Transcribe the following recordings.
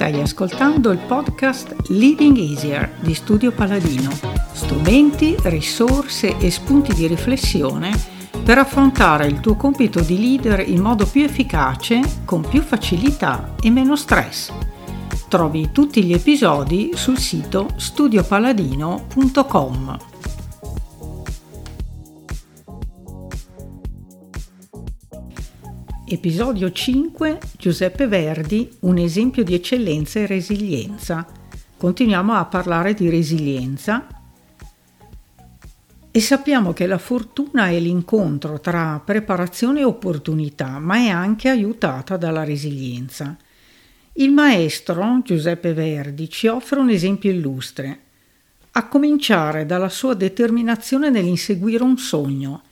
Stai ascoltando il podcast Leading Easier di Studio Paladino. Strumenti, risorse e spunti di riflessione per affrontare il tuo compito di leader in modo più efficace, con più facilità e meno stress. Trovi tutti gli episodi sul sito studiopaladino.com. Episodio 5 Giuseppe Verdi, un esempio di eccellenza e resilienza. Continuiamo a parlare di resilienza e sappiamo che la fortuna è l'incontro tra preparazione e opportunità, ma è anche aiutata dalla resilienza. Il maestro Giuseppe Verdi ci offre un esempio illustre, a cominciare dalla sua determinazione nell'inseguire un sogno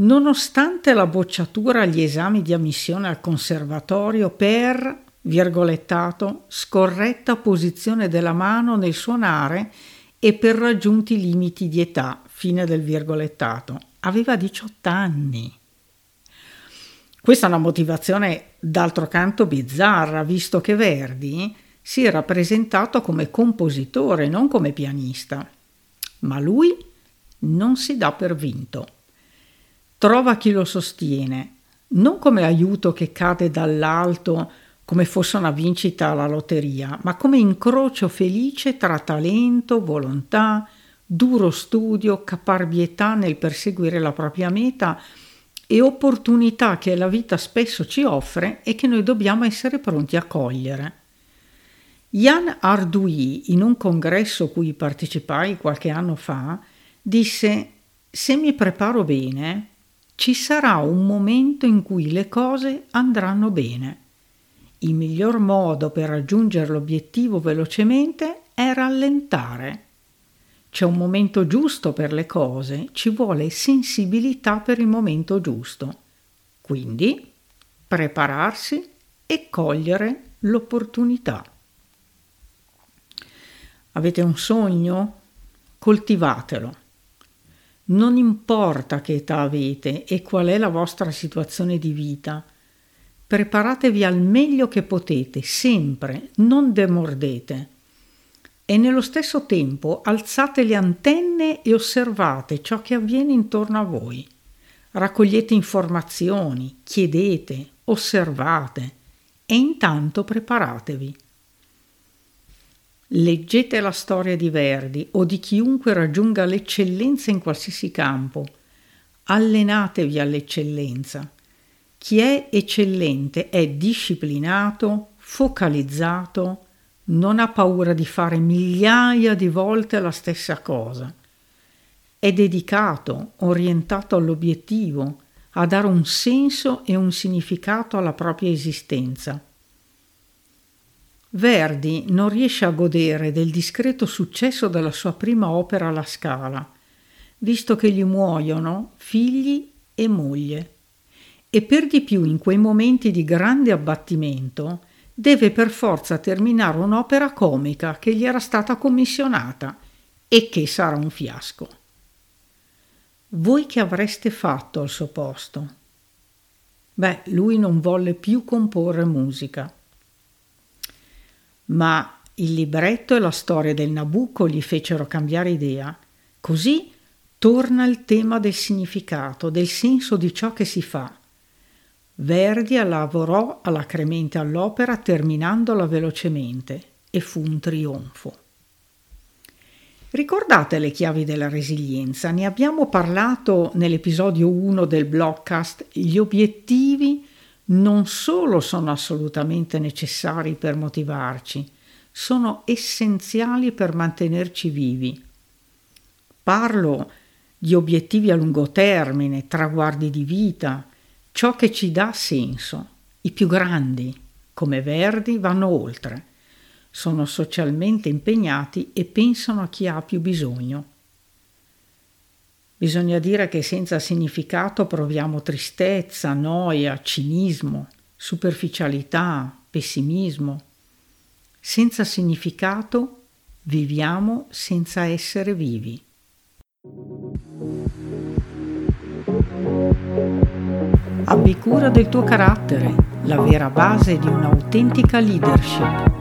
Nonostante la bocciatura agli esami di ammissione al conservatorio per, virgolettato, scorretta posizione della mano nel suonare e per raggiunti limiti di età, fine del virgolettato, aveva 18 anni. Questa è una motivazione d'altro canto bizzarra, visto che Verdi si era presentato come compositore, non come pianista. Ma lui non si dà per vinto trova chi lo sostiene, non come aiuto che cade dall'alto come fosse una vincita alla lotteria, ma come incrocio felice tra talento, volontà, duro studio, caparbietà nel perseguire la propria meta e opportunità che la vita spesso ci offre e che noi dobbiamo essere pronti a cogliere. Jan Ardui, in un congresso cui partecipai qualche anno fa, disse: Se mi preparo bene, ci sarà un momento in cui le cose andranno bene. Il miglior modo per raggiungere l'obiettivo velocemente è rallentare. C'è un momento giusto per le cose, ci vuole sensibilità per il momento giusto. Quindi prepararsi e cogliere l'opportunità. Avete un sogno? Coltivatelo. Non importa che età avete e qual è la vostra situazione di vita. Preparatevi al meglio che potete, sempre, non demordete. E nello stesso tempo alzate le antenne e osservate ciò che avviene intorno a voi. Raccogliete informazioni, chiedete, osservate e intanto preparatevi. Leggete la storia di Verdi o di chiunque raggiunga l'eccellenza in qualsiasi campo. Allenatevi all'eccellenza. Chi è eccellente è disciplinato, focalizzato, non ha paura di fare migliaia di volte la stessa cosa. È dedicato, orientato all'obiettivo, a dare un senso e un significato alla propria esistenza Verdi non riesce a godere del discreto successo della sua prima opera La Scala, visto che gli muoiono figli e moglie. E per di più in quei momenti di grande abbattimento deve per forza terminare un'opera comica che gli era stata commissionata e che sarà un fiasco. Voi che avreste fatto al suo posto? Beh, lui non volle più comporre musica ma il libretto e la storia del Nabucco gli fecero cambiare idea. Così torna il tema del significato, del senso di ciò che si fa. Verdi lavorò alacremente all'opera terminandola velocemente e fu un trionfo. Ricordate le chiavi della resilienza? Ne abbiamo parlato nell'episodio 1 del blogcast. Gli obiettivi non solo sono assolutamente necessari per motivarci, sono essenziali per mantenerci vivi. Parlo di obiettivi a lungo termine, traguardi di vita, ciò che ci dà senso. I più grandi, come Verdi, vanno oltre. Sono socialmente impegnati e pensano a chi ha più bisogno. Bisogna dire che senza significato proviamo tristezza, noia, cinismo, superficialità, pessimismo. Senza significato viviamo senza essere vivi. Abbi cura del tuo carattere, la vera base di un'autentica leadership.